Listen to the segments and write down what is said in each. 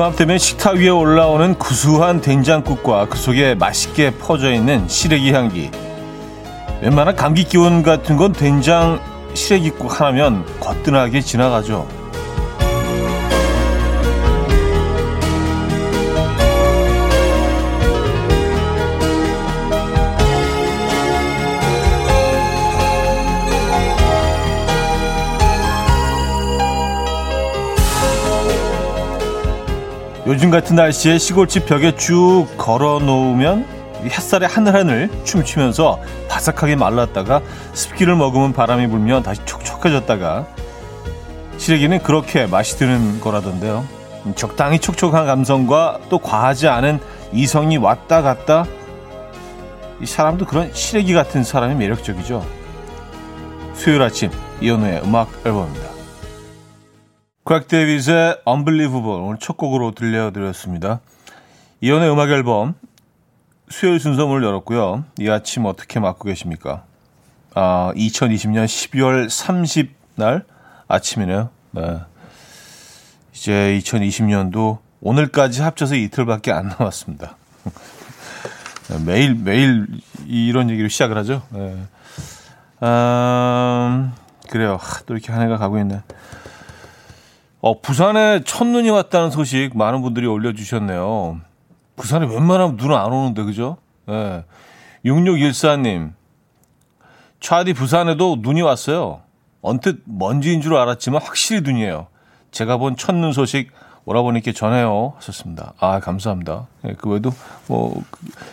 이맘때면 식탁 위에 올라오는 구수한 된장국과 그 속에 맛있게 퍼져 있는 시래기 향기. 웬만한 감기 기운 같은 건 된장 시래기국 하나면 거뜬하게 지나가죠. 요즘 같은 날씨에 시골집 벽에 쭉 걸어 놓으면 햇살에 하늘하늘 춤추면서 바삭하게 말랐다가 습기를 머금은 바람이 불면 다시 촉촉해졌다가 시래기는 그렇게 맛이 드는 거라던데요. 적당히 촉촉한 감성과 또 과하지 않은 이성이 왔다 갔다 이 사람도 그런 시래기 같은 사람이 매력적이죠. 수요일 아침 이연우의 음악 앨범입니다. 크레이그 데이빗의 Unbelievable 오늘 첫 곡으로 들려드렸습니다. 이현우의 음악 앨범 수요일 순서 문을 열었고요. 이 아침 어떻게 맞고 계십니까? 아, 2020년 12월 30날 아침이네요. 네. 이제 2020년도 오늘까지 합쳐서 이틀밖에 안 남았습니다. 매일 매일 이런 얘기로 시작을 하죠. 네. 아, 그래요. 또 이렇게 한 해가 가고 있네. 어, 부산에 첫눈이 왔다는 소식 많은 분들이 올려주셨네요. 부산에 웬만하면 눈 안 오는데, 그죠? 예. 네. 6614님. 차디 부산에도 눈이 왔어요. 언뜻 먼지인 줄 알았지만 확실히 눈이에요. 제가 본 첫눈 소식 오라버니께 전해요. 하셨습니다. 아, 감사합니다. 예, 그 외에도 뭐,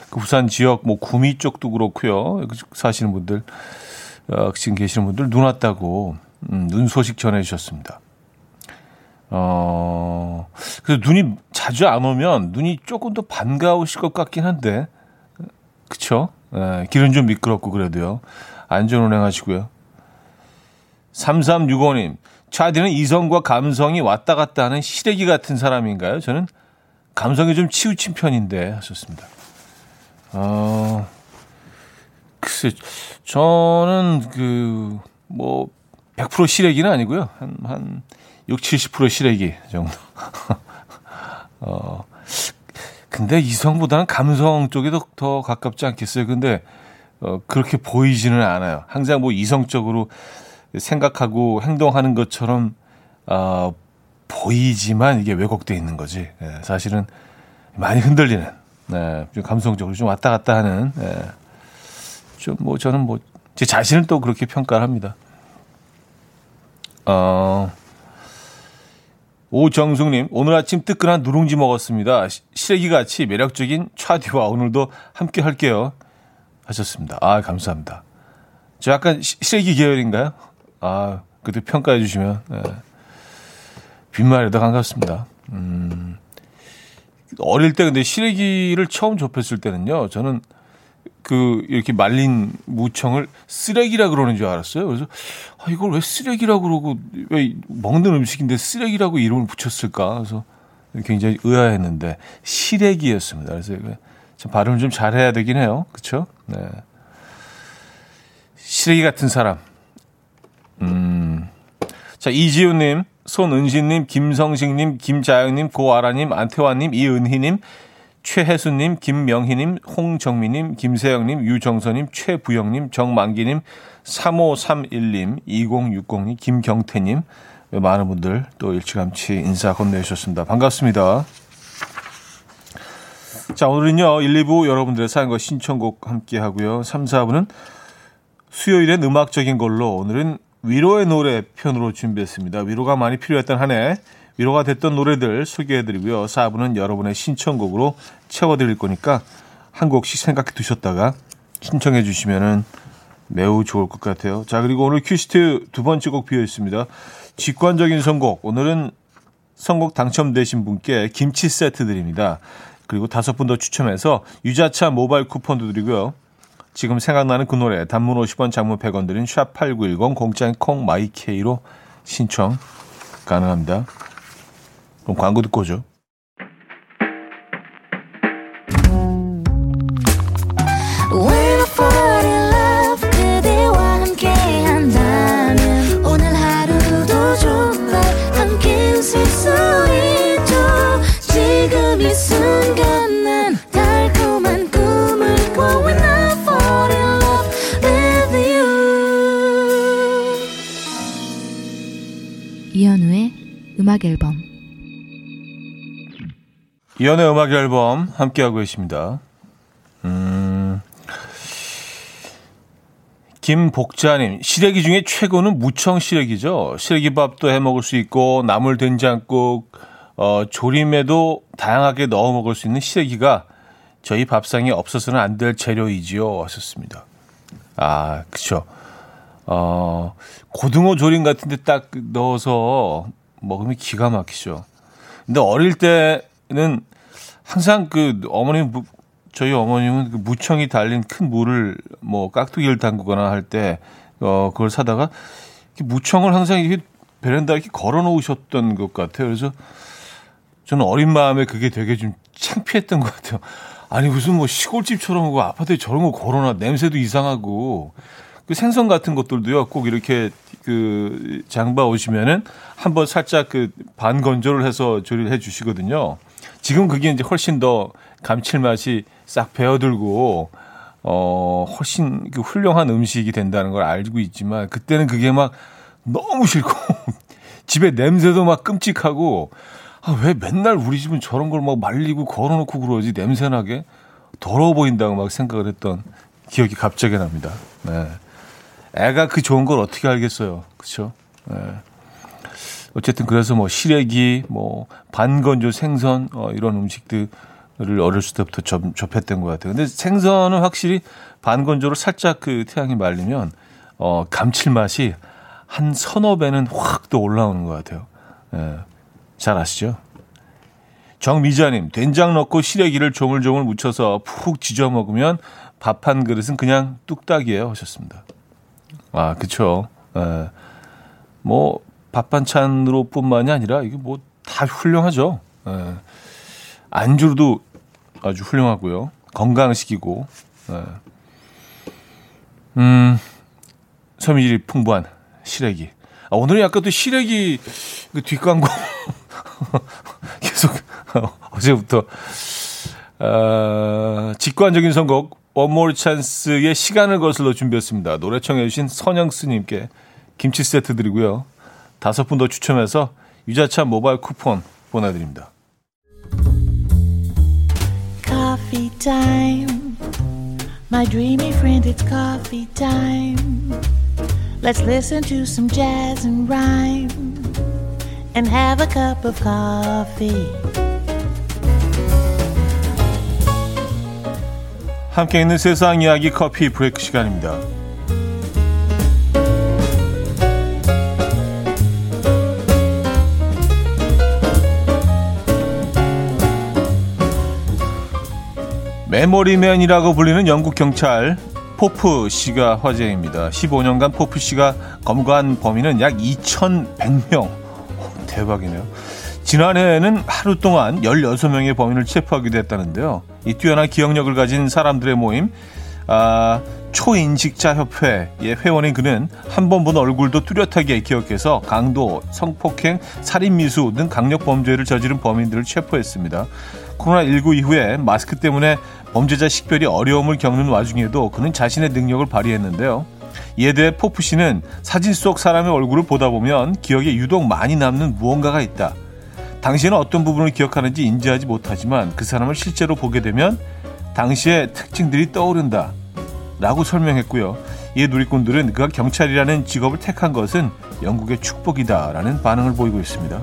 그 부산 지역, 뭐, 구미 쪽도 그렇고요. 그 사시는 분들, 어, 지금 계시는 분들 눈 왔다고, 음, 눈 소식 전해주셨습니다. 어, 그래서 눈이 자주 안 오면 눈이 조금 더 반가우실 것 같긴 한데, 그쵸? 예, 길은 좀 미끄럽고 그래도요. 안전 운행하시고요. 3365님, 차디는 이성과 감성이 왔다 갔다 하는 시래기 같은 사람인가요? 저는 감성이 좀 치우친 편인데, 하셨습니다. 어, 글쎄, 저는 그, 뭐, 100% 시래기는 아니고요. 한, 한, 6, 70% 시래기 정도. 어, 근데 이성보다는 감성 쪽에 더, 더 가깝지 않겠어요? 근데, 어, 그렇게 보이지는 않아요. 항상 뭐 이성적으로 생각하고 행동하는 것처럼, 어, 보이지만 이게 왜곡되어 있는 거지. 예, 사실은 많이 흔들리는, 네, 좀 감성적으로 좀 왔다 갔다 하는, 예, 좀뭐 저는 뭐, 제 자신을 또 그렇게 평가를 합니다. 어, 오정숙님, 오늘 아침 뜨끈한 누룽지 먹었습니다. 시래기 같이 매력적인 차디와 오늘도 함께 할게요. 하셨습니다. 아, 감사합니다. 저 약간 시래기 계열인가요? 아, 그때 평가해 주시면, 네. 빈말에도 반갑습니다. 음, 어릴 때 근데 시래기를 처음 접했을 때는요, 저는 그 이렇게 말린 무청을 쓰레기라 그러는 줄 알았어요. 그래서 아, 이걸 왜 쓰레기라고 그러고 왜 먹는 음식인데 쓰레기라고 이름을 붙였을까? 그래서 굉장히 의아했는데 시래기였습니다. 그래서 참 발음을 좀 잘해야 되긴 해요. 그렇죠? 네. 시래기 같은 사람. 음. 자, 이지훈님, 손은신님, 김성식님, 김자영님, 고아라님, 안태환님, 이은희님, 최혜수님, 김명희님, 홍정미님, 김세영님, 유정선님, 최부영님, 정만기님, 3531님, 2060님, 김경태님, 많은 분들 또 일찌감치 인사 건네주셨습니다. 반갑습니다. 자, 오늘은요, 1, 2부 여러분들의 사연과 신청곡 함께 하고요. 3, 4부는 수요일엔 음악적인 걸로 오늘은 위로의 노래 편으로 준비했습니다. 위로가 많이 필요했던 한 해, 위로가 됐던 노래들 소개해드리고요. 4부는 여러분의 신청곡으로 채워드릴 거니까 한 곡씩 생각해 두셨다가 신청해 주시면은 매우 좋을 것 같아요. 자, 그리고 오늘 큐시트 두 번째 곡 비어 있습니다. 직관적인 선곡. 오늘은 선곡 당첨되신 분께 김치 세트 드립니다. 그리고 다섯 분 더 추첨해서 유자차 모바일 쿠폰도 드리고요. 지금 생각나는 그 노래 단문 50원 장문 100원 드린 샵8910 공짜인 콩 마이케이로 신청 가능합니다. 그럼 광고 듣고 오죠. 이현우의 음악 앨범 함께하고 계십니다. 음, 김복자님, 시래기 중에 최고는 무청 시래기죠. 시래기밥도 해 먹을 수 있고 나물 된장국, 어, 조림에도 다양하게 넣어 먹을 수 있는 시래기가 저희 밥상에 없어서는 안 될 재료이지요. 하셨습니다. 아, 그쵸. 어, 고등어 조림 같은 데 딱 넣어서 먹으면 기가 막히죠. 근데 어릴 때는 항상 그 어머님, 저희 어머님은 그 무청이 달린 큰 물을 뭐 깍두기를 담그거나 할 때, 어, 그걸 사다가 무청을 항상 이렇게 베란다에 이렇게 걸어 놓으셨던 것 같아요. 그래서 저는 어린 마음에 그게 되게 좀 창피했던 것 같아요. 아니, 무슨 뭐 시골집처럼 그 아파트에 저런 거 걸어놔. 냄새도 이상하고. 그 생선 같은 것들도요, 꼭 이렇게 그 장봐 오시면은 한번 살짝 그 반 건조를 해서 조리를 해 주시거든요. 지금 그게 이제 훨씬 더 감칠맛이 싹 배어들고, 어, 훨씬 그 훌륭한 음식이 된다는 걸 알고 있지만, 그때는 그게 막 너무 싫고, 집에 냄새도 막 끔찍하고, 아, 왜 맨날 우리 집은 저런 걸 막 말리고 걸어놓고 그러지, 냄새나게? 더러워 보인다고 막 생각을 했던 기억이 갑자기 납니다. 네. 애가 그 좋은 걸 어떻게 알겠어요. 네. 어쨌든 그래서 뭐 시래기, 뭐 반건조 생선, 어, 이런 음식들을 어렸을 때부터 접, 접했던 것 같아요. 근데 생선은 확실히 반건조로 살짝 그 태양이 말리면, 어, 감칠맛이 한 서너 배는 확 또 올라오는 것 같아요. 예. 잘 아시죠? 정미자님, 된장 넣고 시래기를 조물조물 묻혀서 푹 지져 먹으면 밥 한 그릇은 그냥 뚝딱이에요. 하셨습니다. 아, 그쵸. 예. 뭐, 밥 반찬으로 뿐만이 아니라 이게 뭐 다 훌륭하죠. 예. 안주로도 아주 훌륭하고요. 건강식이고. 예. 음, 섬유질이 풍부한 시래기. 아, 오늘은 약간 또 시래기 그 뒷광고 계속 어제부터 어, 직관적인 선곡 More Chance의 시간을 거슬러 준비했습니다. 노래 청해주신 선영스님께 김치 세트 드리고요. 다섯 분 더 추첨해서 유자차 모바일 쿠폰 보내드립니다. Coffee time. My dreamy friend, it's coffee time. Let's listen to some jazz and rhyme and have a cup of coffee. 함께 있는 세상 이야기 커피 브레이크 시간입니다. 메모리맨이라고 불리는 영국 경찰 포프 씨가 화제입니다. 15년간 포프 씨가 검거한 범인은 약 2,100명. 대박이네요. 지난해에는 하루 동안 16명의 범인을 체포하기도 했다는데요. 이 뛰어난 기억력을 가진 사람들의 모임, 아, 초인식자 협회의 회원인 그는 한 번 본 얼굴도 뚜렷하게 기억해서 강도, 성폭행, 살인미수 등 강력 범죄를 저지른 범인들을 체포했습니다. 코로나19 이후에 마스크 때문에 범죄자 식별이 어려움을 겪는 와중에도 그는 자신의 능력을 발휘했는데요. 이에 대해 포프 씨는 사진 속 사람의 얼굴을 보다 보면 기억에 유독 많이 남는 무언가가 있다. 당시에는 어떤 부분을 기억하는지 인지하지 못하지만 그 사람을 실제로 보게 되면 당시의 특징들이 떠오른다. 라고 설명했고요. 이에 누리꾼들은 그가 경찰이라는 직업을 택한 것은 영국의 축복이다. 라는 반응을 보이고 있습니다.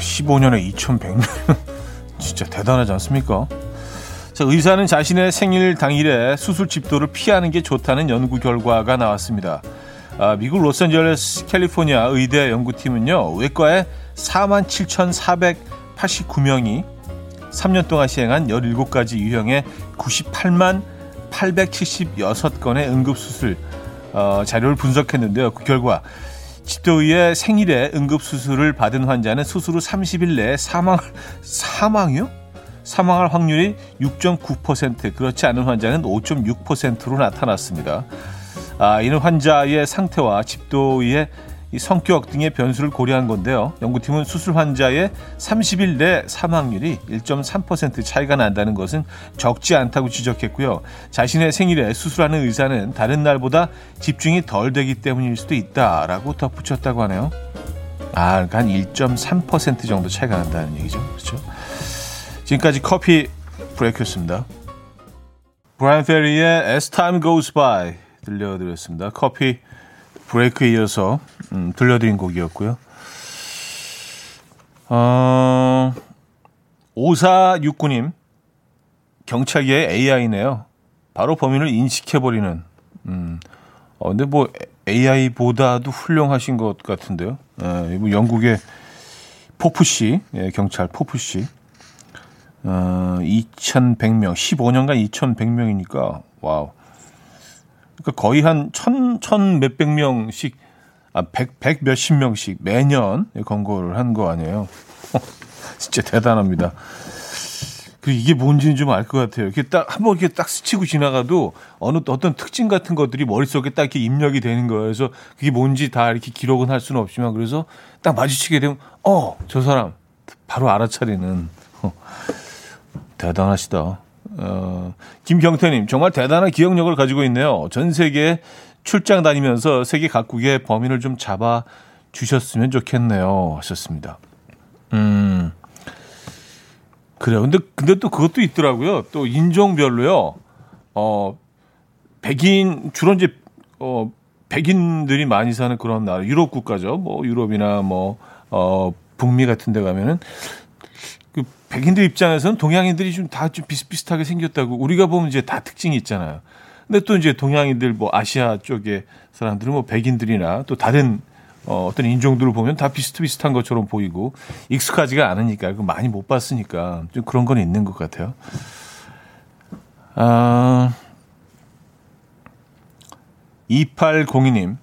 15년에 2,100명. 진짜 대단하지 않습니까? 자, 의사는 자신의 생일 당일에 수술 집도를 피하는 게 좋다는 연구 결과가 나왔습니다. 아, 미국 로스앤젤레스 캘리포니아 의대 연구팀은요, 외과에 47,489명이 3년 동안 시행한 17가지 유형의 98만 876건의 응급수술 어, 자료를 분석했는데요. 그 결과 집도의의 생일에 응급수술을 받은 환자는 수술 후 30일 내에 사망, 사망이요? 사망할 확률이 6.9%, 그렇지 않은 환자는 5.6%로 나타났습니다. 아, 이는 환자의 상태와 집도의의 이 성격 등의 변수를 고려한 건데요. 연구팀은 수술 환자의 30일 내 사망률이 1.3% 차이가 난다는 것은 적지 않다고 지적했고요. 자신의 생일에 수술하는 의사는 다른 날보다 집중이 덜 되기 때문일 수도 있다라고 덧붙였다고 하네요. 아, 그러니까 한 1.3% 정도 차이가 난다는 얘기죠. 그렇죠? 지금까지 커피 브레이크였습니다. 브라이언 페리의 As Time Goes By 들려드렸습니다. 커피 브레이크에 이어서 음, 들려드린 곡이었고요. 어, 5469님 경찰계의 AI네요. 바로 범인을 인식해버리는 음, 어, 근데 뭐 AI보다도 훌륭하신 것 같은데요. 예, 뭐 영국의 포프 씨, 예, 경찰 포프 씨. 어, 2,100명, 15년간 2,100명이니까, 와우. 그러니까 거의 한 천, 천 몇백 명씩, 아, 백, 백 몇십 명씩 매년 검거를 한 거 아니에요. 진짜 대단합니다. 그 이게 뭔지는 좀 알 것 같아요. 이렇게 딱 한번 이렇게 딱 스치고 지나가도 어느 어떤 특징 같은 것들이 머릿속에 딱 이렇게 입력이 되는 거예요. 그래서 그게 뭔지 다 이렇게 기록은 할 수는 없지만 그래서 딱 마주치게 되면 어, 저 사람 바로 알아차리는 어, 대단하시다. 어, 김경태 님 정말 대단한 기억력을 가지고 있네요. 전 세계 출장 다니면서 세계 각국의 범인을 좀 잡아 주셨으면 좋겠네요. 하셨습니다. 음. 그래요. 근데 근데 또 그것도 있더라고요. 또 인종별로요. 어 백인 주로 이제 어 백인들이 많이 사는 그런 나라 유럽 국가죠. 뭐 유럽이나 뭐어 북미 같은 데 가면은 그 백인들 입장에서는 동양인들이 좀 다좀 좀 비슷비슷하게 생겼다고 우리가 보면 이제 다 특징이 있잖아요. 근데 또 이제 동양인들 뭐 아시아 쪽의 사람들은 뭐 백인들이나 또 다른 어, 어떤 인종들을 보면 다 비슷비슷한 것처럼 보이고 익숙하지가 않으니까 그 많이 못 봤으니까 좀 그런 건 있는 것 같아요. 아, 2802님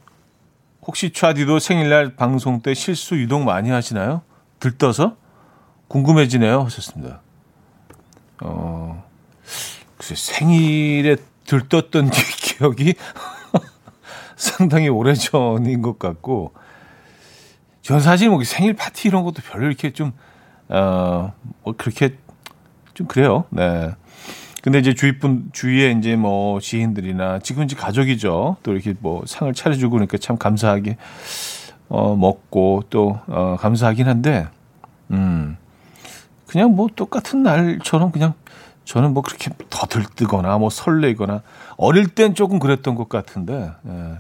혹시 차디도 생일날 방송 때 실수 유독 많이 하시나요? 들떠서 궁금해지네요 하셨습니다. 어, 글쎄 생일에 들떴던 기억이 상당히 오래전인 것 같고 전 사실 뭐 생일 파티 이런 것도 별로 이렇게 좀, 어, 뭐 그렇게 좀 그래요. 네. 근데 이제 주위 분, 주위에 이제 뭐 지인들이나 지금 이제 가족이죠. 또 이렇게 뭐 상을 차려주고 그러니까 참 감사하게, 어, 먹고 또, 어, 감사하긴 한데, 음, 그냥 뭐 똑같은 날처럼 그냥 저는 뭐 그렇게 더 들뜨거나 뭐 설레거나 어릴 땐 조금 그랬던 것 같은데, 예.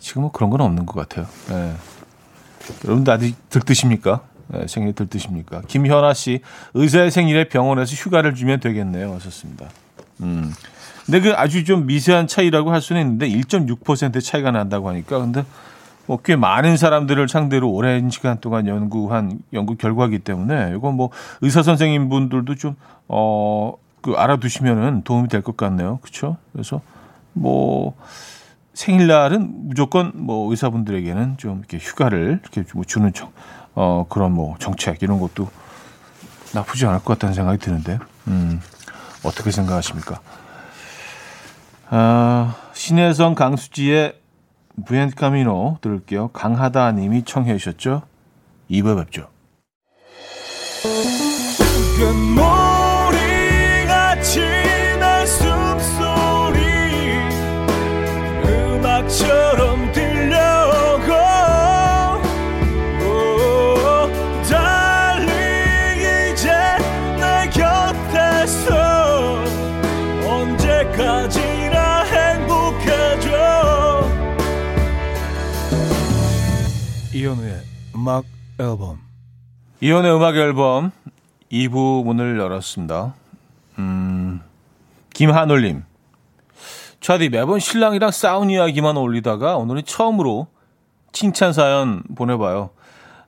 지금은 그런 건 없는 것 같아요. 예. 여러분들 아직 들뜨십니까? 네, 생일 들뜨십니까? 김현아 씨, 의사의 생일에 병원에서 휴가를 주면 되겠네요. 하셨습니다. 음. 근데 그 아주 좀 미세한 차이라고 할 수는 있는데 1.6% 차이가 난다고 하니까 근데 뭐 꽤 많은 사람들을 상대로 오랜 시간 동안 연구한 연구 결과이기 때문에 이건 뭐 의사 선생님 분들도 좀 어 그 알아두시면은 도움이 될 것 같네요. 그렇죠? 그래서 뭐 생일날은 무조건 뭐 의사분들에게는 좀 이렇게 휴가를 이렇게 뭐 주는 정, 어, 그런 뭐 정책 이런 것도 나쁘지 않을 것 같다는 생각이 드는데, 음, 어떻게 생각하십니까? 아, 신혜성 강수지의 부엔트 카미노 들을게요. 강하다 님이 청해 주셨죠? 2부 뵙죠. 이현우의 음악 앨범 이현우의 음악 앨범 2부 문을 열었습니다. 음, 김한올님 차디 매번 신랑이랑 싸운 이야기만 올리다가 오늘은 처음으로 칭찬 사연 보내봐요.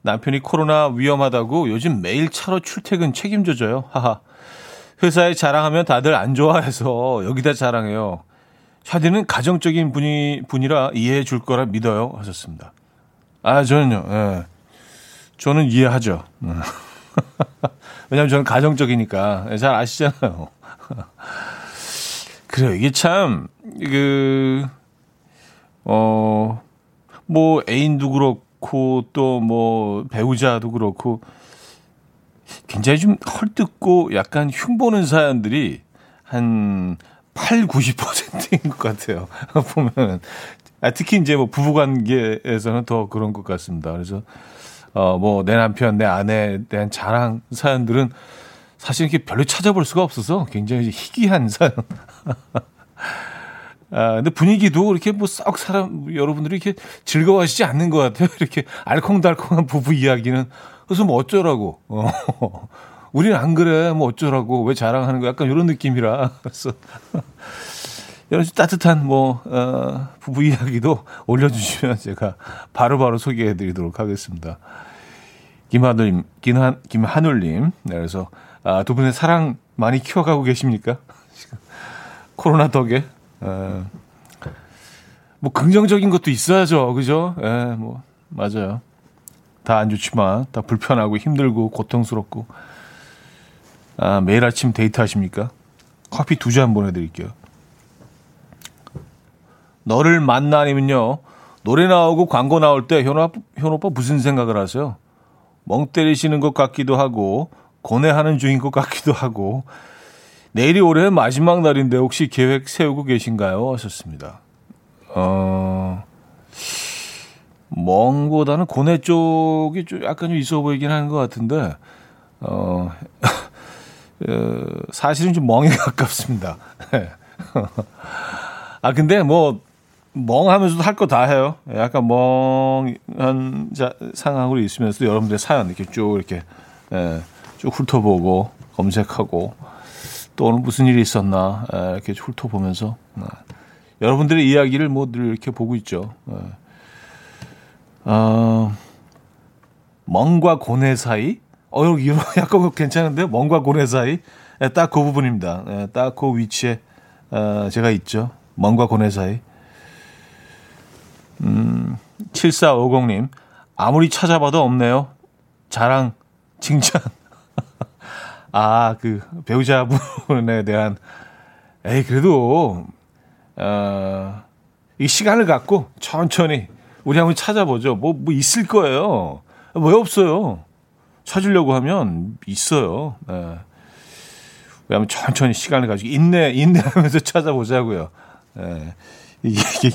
남편이 코로나 위험하다고 요즘 매일 차로 출퇴근 책임져줘요. 하하. 회사에 자랑하면 다들 안 좋아해서 여기다 자랑해요. 차디는 가정적인 분이, 분이라 이해해 줄 거라 믿어요. 하셨습니다. 아, 저는요, 예. 저는 이해하죠. 왜냐면 저는 가정적이니까. 예, 잘 아시잖아요. 그래요. 이게 참, 그, 어, 뭐, 애인도 그렇고, 또 뭐 배우자도 그렇고 굉장히 좀 헐뜯고 약간 흉보는 사연들이 한 8, 90%인 것 같아요. 보면 아, 특히 이제 뭐 부부 관계에서는 더 그런 것 같습니다. 그래서 어 뭐 내 남편, 내 아내에 대한 자랑 사연들은 사실 이렇게 별로 찾아볼 수가 없어서 굉장히 희귀한 사연. 아, 근데 분위기도 이렇게 뭐 썩 사람, 여러분들이 이렇게 즐거워하시지 않는 것 같아요. 이렇게 알콩달콩한 부부 이야기는. 그래서 뭐 어쩌라고. 어. 우리는 안 그래. 뭐 어쩌라고. 왜 자랑하는 거 약간 이런 느낌이라. 그래서. 이런 따뜻한 뭐, 어, 부부 이야기도 올려주시면 제가 바로바로 바로 소개해 드리도록 하겠습니다. 김하늘님, 김한, 김한울님. 네, 그래서, 아, 두 분의 사랑 많이 키워가고 계십니까? 코로나 덕에. 에, 뭐 긍정적인 것도 있어야죠. 그죠? 예, 뭐 맞아요. 다 안 좋지만 다 불편하고 힘들고 고통스럽고 아, 매일 아침 데이트 하십니까? 커피 두 잔 보내드릴게요. 너를 만나니면요. 노래 나오고 광고 나올 때 현오, 현오 오빠 무슨 생각을 하세요? 멍 때리시는 것 같기도 하고 고뇌하는 중인 것 같기도 하고 내일이 올해 마지막 날인데 혹시 계획 세우고 계신가요? 하셨습니다. 어, 멍보다는 고뇌 쪽이 좀 약간 좀 있어 보이긴 하는 것 같은데, 어, 어 사실은 좀 멍에 가깝습니다. 아, 근데 뭐, 멍하면서도 할 거 다 해요. 약간 멍한 자, 상황으로 있으면서 여러분들의 사연 이렇게 쭉 이렇게, 예, 쭉 훑어보고, 검색하고, 또 오늘 무슨 일이 있었나 이렇게 훑어보면서 네. 여러분들의 이야기를 뭐 늘 이렇게 보고 있죠. 네. 어, 멍과 고뇌 사이? 어, 여기 약간 괜찮은데요? 멍과 고뇌 사이? 네, 딱그 부분입니다. 네, 딱그 위치에 어, 제가 있죠. 멍과 고뇌 사이. 음, 7450님, 아무리 찾아봐도 없네요. 자랑, 칭찬. 아, 그 배우자분에 대한 에이 그래도 어, 이 시간을 갖고 천천히 우리 한번 찾아보죠. 뭐, 뭐 있을 거예요. 왜 없어요? 찾으려고 하면 있어요. 예. 왜냐하면 천천히 시간을 가지고 인내, 인내하면서 찾아보자고요. 예. 이게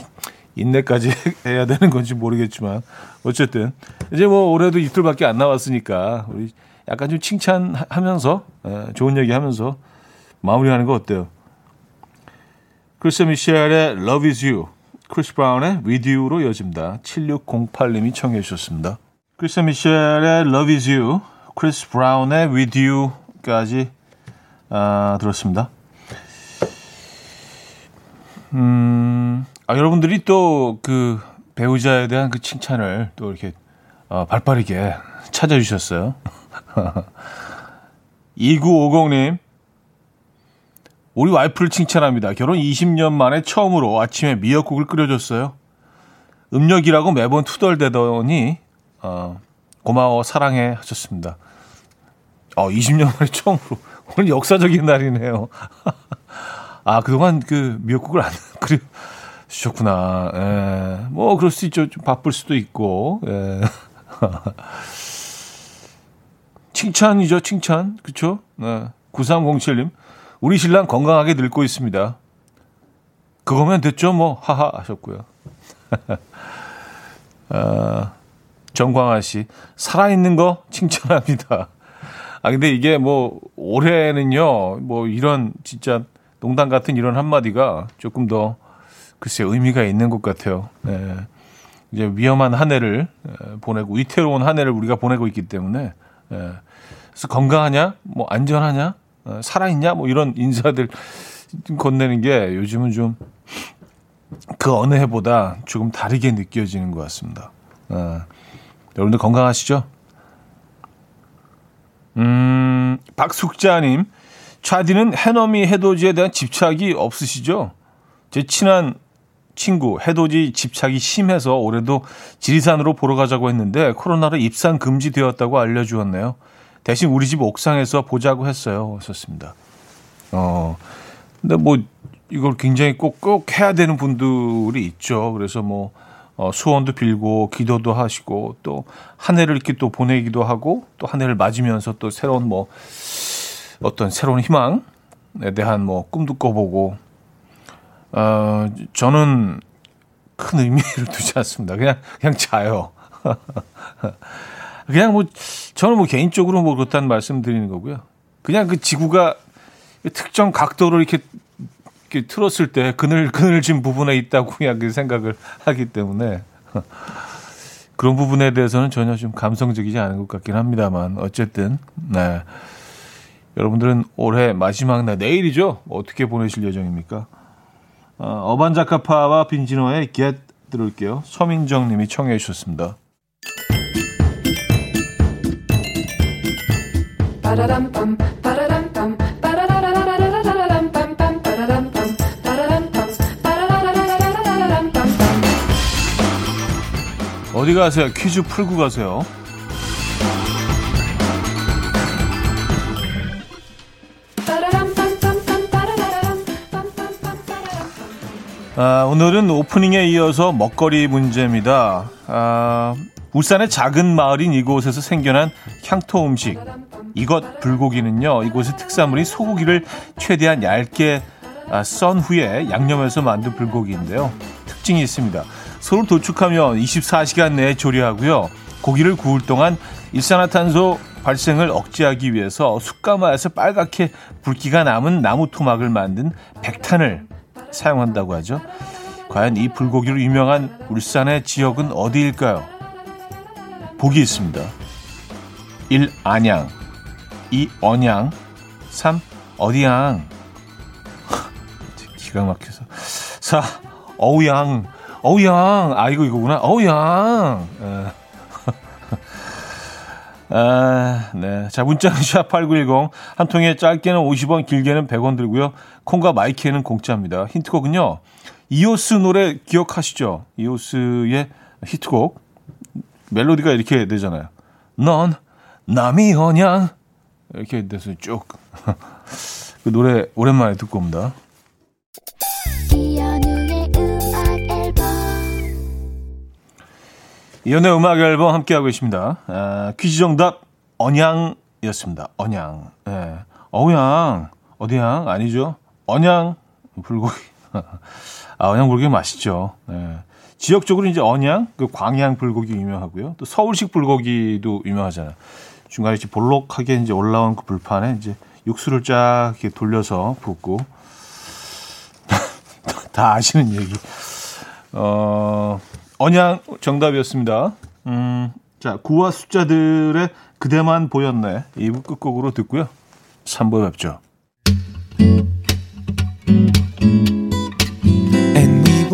인내까지 해야 되는 건지 모르겠지만 어쨌든 이제 뭐 올해도 이틀밖에 안 남았으니까 우리 약간 좀 칭찬하면서 에, 좋은 얘기하면서 마무리하는 거 어때요? 크리셋 미셸의 Love Is You, 크리스 브라운의 With You로 이어집니다. 7608님이 청해 주셨습니다. 크리셋 미셸의 Love Is You, 크리스 브라운의 With You까지 아, 들었습니다. 음, 아, 여러분들이 또 그 배우자에 대한 그 칭찬을 또 이렇게 어, 발빠르게 찾아주셨어요. 2950님, 우리 와이프를 칭찬합니다. 결혼 20년 만에 처음으로 아침에 미역국을 끓여줬어요. 음력이라고 매번 투덜대더니, 어, 고마워, 사랑해 하셨습니다. 어, 20년 만에 처음으로. 오늘 역사적인 날이네요. 아, 그동안 그 미역국을 안 끓여 주셨구나. 예. 뭐, 그럴 수 있죠. 좀 바쁠 수도 있고. 예. 칭찬이죠, 칭찬. 그쵸? 네. 9307님. 우리 신랑 건강하게 늙고 있습니다. 그거면 됐죠, 뭐. 하하 하셨고요. 아, 정광아 씨. 살아있는 거 칭찬합니다. 아, 근데 이게 뭐, 올해는요, 뭐, 이런, 진짜, 농담 같은 이런 한마디가 조금 더, 글쎄, 의미가 있는 것 같아요. 네. 이제 위험한 한 해를 보내고, 위태로운 한 해를 우리가 보내고 있기 때문에, 예. 그래서 건강하냐, 뭐 안전하냐, 어, 살아있냐, 뭐 이런 인사들 건네는 게 요즘은 좀 그 어느 해보다 조금 다르게 느껴지는 것 같습니다. 어, 여러분들 건강하시죠? 음, 박숙자님, 차디는 해넘이 해돋이에 대한 집착이 없으시죠? 제 친한 친구 해돋이 집착이 심해서 올해도 지리산으로 보러 가자고 했는데 코로나로 입산 금지되었다고 알려주었네요. 대신 우리 집 옥상에서 보자고 했어요. 썼습니다. 어, 근데 뭐 이걸 굉장히 꼭, 꼭 해야 되는 분들이 있죠. 그래서 뭐, 어, 소원도 빌고 기도도 하시고 또 한 해를 이렇게 또 보내기도 하고 또 한 해를 맞으면서 또 새로운 뭐 어떤 새로운 희망에 대한 뭐 꿈도 꿔보고 어, 저는 큰 의미를 두지 않습니다. 그냥 그냥 자요. 그냥 뭐 저는 뭐 개인적으로 뭐 그렇다는 말씀 드리는 거고요. 그냥 그 지구가 특정 각도로 이렇게, 이렇게 틀었을 때 그늘 그늘진 부분에 있다고 그냥 그 생각을 하기 때문에 그런 부분에 대해서는 전혀 좀 감성적이지 않은 것 같긴 합니다만 어쨌든 네. 여러분들은 올해 마지막 날 내일이죠. 어떻게 보내실 예정입니까? 어, 어반자카파와 빈지노의 Get 들을게요. 서민정 님이 청해 주셨습니다. 어디 가세요? 퀴즈 풀고 가세요. 아, 오늘은 오프닝에 이어서 먹거리 문제입니다. 아, 울산의 작은 마을인 이곳에서 생겨난 향토 음식. 이것 불고기는요, 이곳의 특산물인 소고기를 최대한 얇게 아, 썬 후에 양념해서 만든 불고기인데요. 특징이 있습니다. 서로 도축하면 24시간 내에 조리하고요. 고기를 구울 동안 일산화탄소 발생을 억제하기 위해서 숯가마에서 빨갛게 붉기가 남은 나무 토막을 만든 백탄을 사용한다고 하죠. 과연 이 불고기로 유명한 울산의 지역은 어디일까요? 보기 있습니다. 1. 안양 2. 언양 3. 어디양 기가 막혀서 4. 어우양 어우양 아 이거 이거구나 어우양 예. 아, 네. 자, 문자는 샵8910. 한 통에 짧게는 50원, 길게는 100원 들고요. 콩과 마이키에는 공짜입니다. 힌트곡은요. 이오스 노래 기억하시죠? 이오스의 히트곡. 멜로디가 이렇게 되잖아요. 넌 남이 언양. 이렇게 돼서 쭉. 그 노래 오랜만에 듣고 옵니다. 이연의 음악 앨범 함께하고 계십니다. 아, 퀴즈 정답 언양이었습니다. 언양. 예. 어우양. 어디양? 아니죠. 언양 불고기. 아, 언양 불고기 맛있죠. 예. 지역적으로 이제 언양, 그 광양 불고기 유명하고요. 또 서울식 불고기도 유명하잖아요. 중간에 이제 볼록하게 이제 올라온 그 불판에 이제 육수를 쫙 이렇게 돌려서 붓고 다 아시는 얘기. 어, 언양 정답이었습니다. 음, 자, 구와 숫자들의 그대만 보였네. 2부 끝곡으로 듣고요. 3부 뵙죠.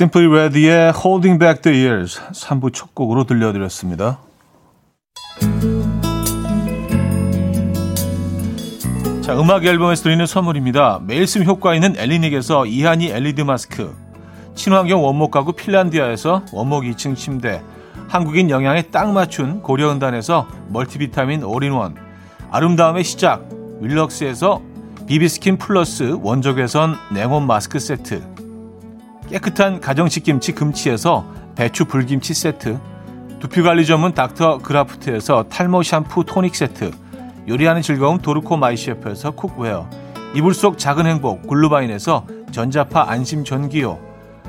Simply Red의 Holding Back the Years 3부 첫 곡으로 들려드렸습니다. 자, 음악 앨범에서 드리는 선물입니다. 매일 쓰 효과 있는 엘리닉에서 이하니 LED 마스크 친환경 원목 가구 핀란디아에서 원목 2층 침대 한국인 영양에 딱 맞춘 고려은단에서 멀티비타민 올인원 아름다움의 시작 윌럭스에서 비비스킨 플러스 원적외선 냉온 마스크 세트 깨끗한 가정식 김치 금치에서 배추 불김치 세트 두피관리 전문 닥터 그라프트에서 탈모 샴푸 토닉 세트 요리하는 즐거움 도르코 마이셰프에서 cookware 이불 속 작은 행복 글루바인에서 전자파 안심 전기요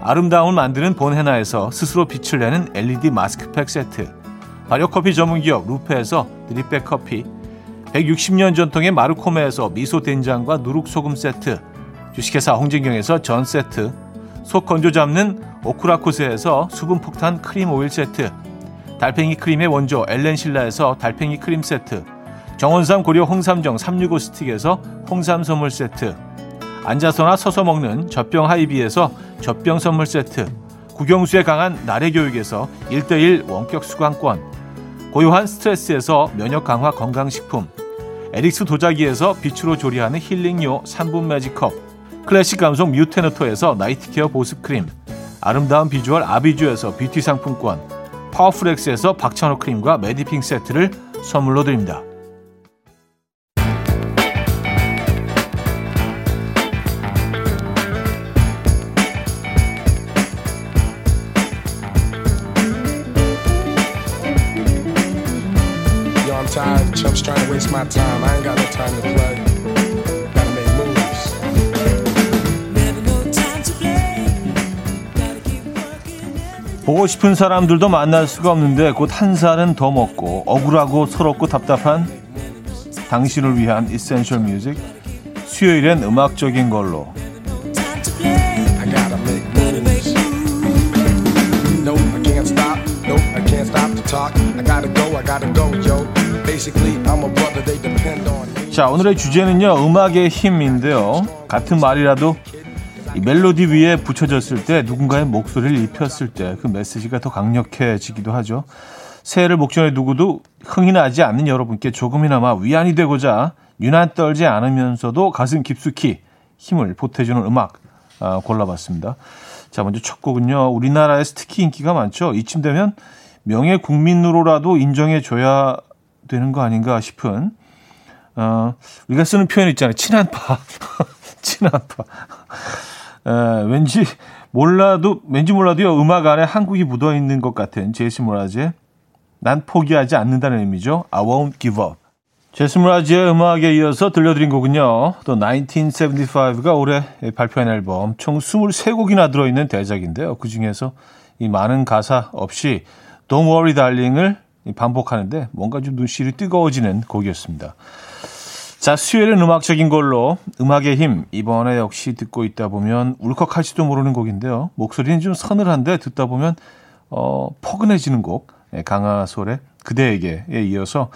아름다움을 만드는 본헤나에서 스스로 빛을 내는 LED 마스크팩 세트 발효커피 전문기업 루페에서 drip bag 커피 160년 전통의 마르코메에서 미소 된장과 누룩소금 세트 주식회사 홍진경에서 전 세트 속 건조 잡는 오크라코스에서 수분 폭탄 크림 오일 세트 달팽이 크림의 원조 엘렌실라에서 달팽이 크림 세트 정원삼 고려 홍삼정 365 스틱에서 홍삼 선물 세트 앉아서나 서서 먹는 젖병 하이비에서 젖병 선물 세트, 국영수에 강한 나래 교육에서 1대1 원격 수강권, 고요한 스트레스에서 면역 강화 건강식품 에릭스 도자기에서 빛으로 조리하는 힐링요 3분 매직컵 클래식 감성 뮤테너토에서 나이트케어 보습크림 아름다운 비주얼 아비주에서 뷰티 상품권 파워풀엑스에서 박찬호 크림과 메디핑 세트를 선물로 드립니다. Yo, trying to waste my time. I ain't got no time to play. 보고 싶은 사람들도 만날 수가 없는데 곧 한 살은 더 먹고 억울하고 서럽고 답답한 당신을 위한 이센셜 뮤직 수요일엔 음악적인 걸로. 자 오늘의 주제는요 음악의 힘인데요 같은 말이라도 이 멜로디 위에 붙여졌을 때 누군가의 목소리를 입혔을 때 그 메시지가 더 강력해지기도 하죠 새해를 목전에 두고도 흥이 나지 않는 여러분께 조금이나마 위안이 되고자 유난 떨지 않으면서도 가슴 깊숙이 힘을 보태주는 음악 아, 골라봤습니다 자 먼저 첫 곡은요 우리나라에서 특히 인기가 많죠 이쯤 되면 명예 국민으로라도 인정해줘야 되는 거 아닌가 싶은 어, 우리가 쓰는 표현 있잖아요. 친한파. 친한파. 에, 왠지 몰라도, 왠지 몰라도요, 음악 안에 한국이 묻어 있는 것 같은 제이슨 모라즈의 난 포기하지 않는다는 의미죠. I won't give up. 제이슨 모라즈의 음악에 이어서 들려드린 곡은요, 또 1975가 올해 발표한 앨범 총 23곡이나 들어있는 대작인데요. 그 중에서 이 많은 가사 없이 Don't Worry Darling을 반복하는데 뭔가 좀 눈시울이 뜨거워지는 곡이었습니다. 자, 수요일은 음악적인 걸로 음악의 힘 이번에 역시 듣고 있다 보면 울컥할지도 모르는 곡인데요. 목소리는 좀 서늘한데 듣다 보면 어, 포근해지는 곡 예, 강하솔의 그대에게에 이어서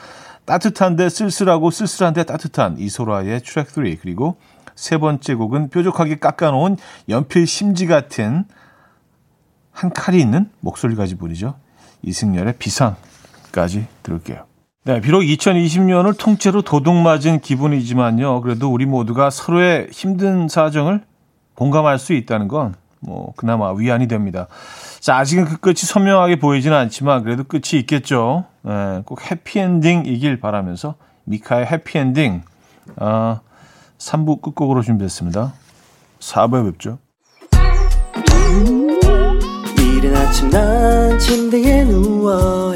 따뜻한데 쓸쓸하고 쓸쓸한데 따뜻한 이소라의 트랙 3 그리고 세 번째 곡은 뾰족하게 깎아놓은 연필 심지 같은 한 칼이 있는 목소리 가지 분이죠. 이승열의 비상까지 들을게요. 네, 비록 2020년을 통째로 도둑맞은 기분이지만요. 그래도 우리 모두가 서로의 힘든 사정을 공감할 수 있다는 건 뭐 그나마 위안이 됩니다. 자, 아직은 그 끝이 선명하게 보이지는 않지만 그래도 끝이 있겠죠. 네, 꼭 해피엔딩이길 바라면서 미카의 해피엔딩 아, 3부 끝곡으로 준비했습니다. 4부에 뵙죠. 이른 아침 난 침대에 누워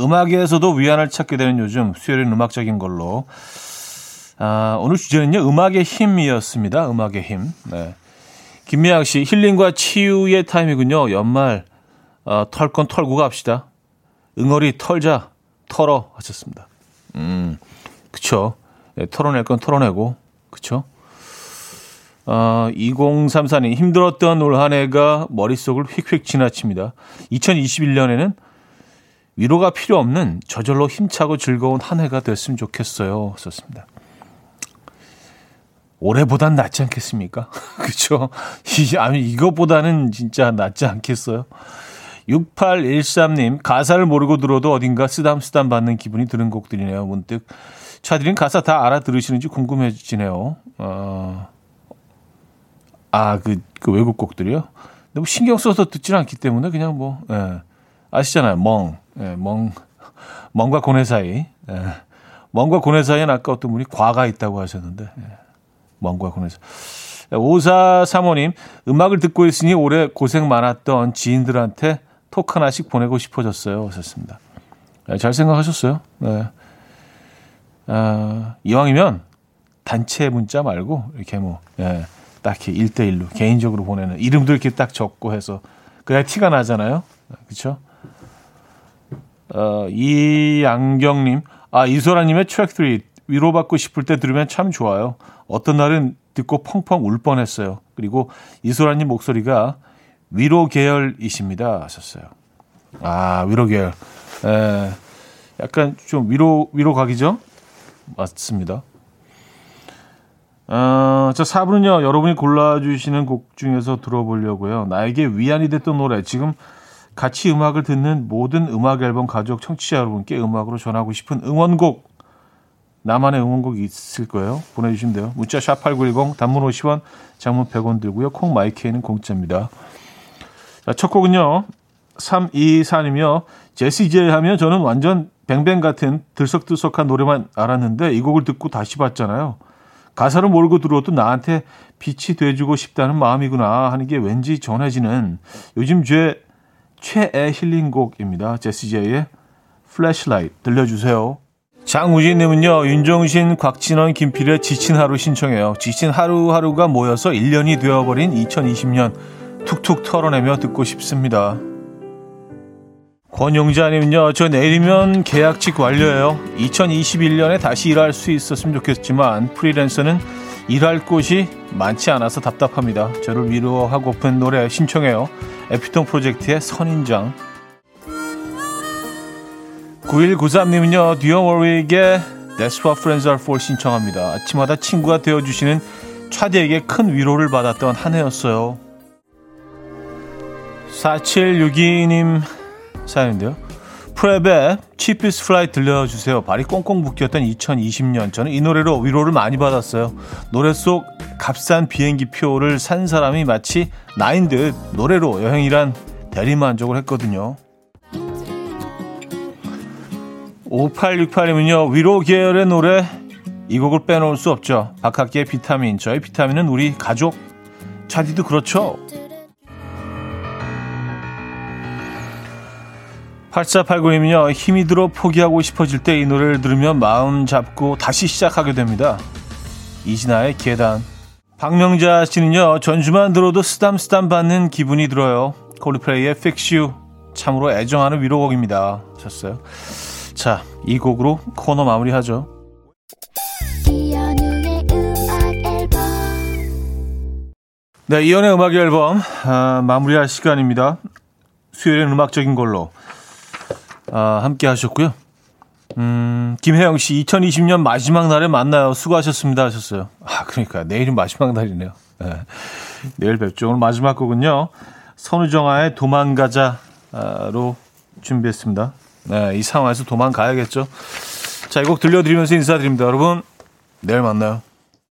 음악에서도 위안을 찾게 되는 요즘 수요일은 음악적인 걸로 아, 오늘 주제는요 음악의 힘이었습니다. 음악의 힘. 네. 김미양 씨 힐링과 치유의 타임이군요. 연말 어, 털건 털고 갑시다. 응어리 털자 털어 하셨습니다. 음, 그쵸. 네, 털어낼 건 털어내고 그쵸. 어, 2034님, 힘들었던 올 한 해가 머릿속을 휙휙 지나칩니다. 2021년에는 위로가 필요 없는 저절로 힘차고 즐거운 한 해가 됐으면 좋겠어요. 썼습니다. 올해보단 낫지 않겠습니까? 그쵸? 이, 아니, 이것보다는 진짜 낫지 않겠어요? 6813님, 가사를 모르고 들어도 어딘가 쓰담쓰담 받는 기분이 드는 곡들이네요. 문득. 차들인 가사 다 알아들으시는지 궁금해지네요. 어, 아, 그, 그 외국 곡들이요? 너무 신경 써서 듣지는 않기 때문에 그냥 뭐, 예. 아시잖아요. 멍. 예, 멍. 멍과 고뇌 사이. 예. 멍과 고뇌 사이엔 아까 어떤 분이 과가 있다고 하셨는데, 예. 멍과 고뇌 사이. 5435님, 음악을 듣고 있으니 올해 고생 많았던 지인들한테 톡 하나씩 보내고 싶어졌어요. 하셨습니다. 예, 잘 생각하셨어요. 네. 아, 이왕이면 단체 문자 말고 이렇게 뭐, 예. 딱히 1대1로 개인적으로 보내는 이름도 이렇게 딱 적고 해서 그래야 티가 나잖아요. 그렇죠? 어, 이양경님, 아 이소라님의 트랙 3 위로받고 싶을 때 들으면 참 좋아요. 어떤 날은 듣고 펑펑 울 뻔했어요. 그리고 이소라님 목소리가 위로 계열이십니다. 하셨어요. 아, 위로 계열. 에, 약간 좀 위로, 위로 각이죠? 맞습니다. 어, 자, 4부는요, 여러분이 골라주시는 곡 중에서 들어보려고요. 나에게 위안이 됐던 노래. 지금 같이 음악을 듣는 모든 음악 앨범 가족 청취자 여러분께 음악으로 전하고 싶은 응원곡. 나만의 응원곡이 있을 거예요. 보내주시면 돼요. 문자 샵8910, 단문 50원, 장문 100원 들고요. 콩 마이케이는 공짜입니다. 자, 첫 곡은요. 324님이요. 제시 제이 하면 저는 완전 Bang Bang 같은 들썩들썩한 노래만 알았는데 이 곡을 듣고 다시 봤잖아요. 가사를 모르고 들어도 나한테 빛이 돼주고 싶다는 마음이구나 하는 게 왠지 전해지는 요즘 제 최애 힐링곡입니다. 제시 제이의 Flashlight 들려주세요. 장우진님은요, 윤종신, 곽진언, 김필의 지친 하루 신청해요. 지친 하루하루가 모여서 1년이 되어버린 2020년 툭툭 털어내며 듣고 싶습니다. 권용자님은요, 저 내일이면 계약직 완료예요. 2021년에 다시 일할 수 있었으면 좋겠지만, 프리랜서는 일할 곳이 많지 않아서 답답합니다. 저를 위로하고픈 노래 신청해요. 에피톤 프로젝트의 선인장. 9193님은요, 듀어 워릭의 That's what friends are for 신청합니다. 아침마다 친구가 되어주시는 차디에게 큰 위로를 받았던 한 해였어요. 4762님 사연인데요. 프랩의 Cheapest Flight 들려주세요. 발이 꽁꽁 묶였던 2020년. 저는 이 노래로 위로를 많이 받았어요. 노래 속 값싼 비행기 표를 산 사람이 마치 나인 듯 노래로 여행이란 대리만족을 했거든요. 5868이면요. 위로 계열의 노래 이 곡을 빼놓을 수 없죠. 박학기의 비타민. 저희 비타민은 우리 가족. 차디도 그렇죠. 8489님은요, 힘이 들어 포기하고 싶어질 때 이 노래를 들으면 마음 잡고 다시 시작하게 됩니다. 이진아의 계단. 박명자 씨는요, 전주만 들어도 쓰담쓰담 받는 기분이 들어요. 콜드플레이의 Fix You. 참으로 애정하는 위로곡입니다. 셨어요. 자, 이 곡으로 코너 마무리하죠. 네, 이연의 음악 앨범 아, 마무리할 시간입니다. 수요일엔 음악적인 걸로 아, 함께 하셨고요. 음, 김혜영 씨, 2020년 마지막 날에 만나요. 수고하셨습니다. 하셨어요. 아, 그러니까 내일은 마지막 날이네요. 네. 내일 뵙죠. 오늘 마지막 곡은요. 선우정아의 도망가자로 준비했습니다. 네, 이 상황에서 도망가야겠죠. 자, 이 곡 들려드리면서 인사드립니다. 여러분, 내일 만나요.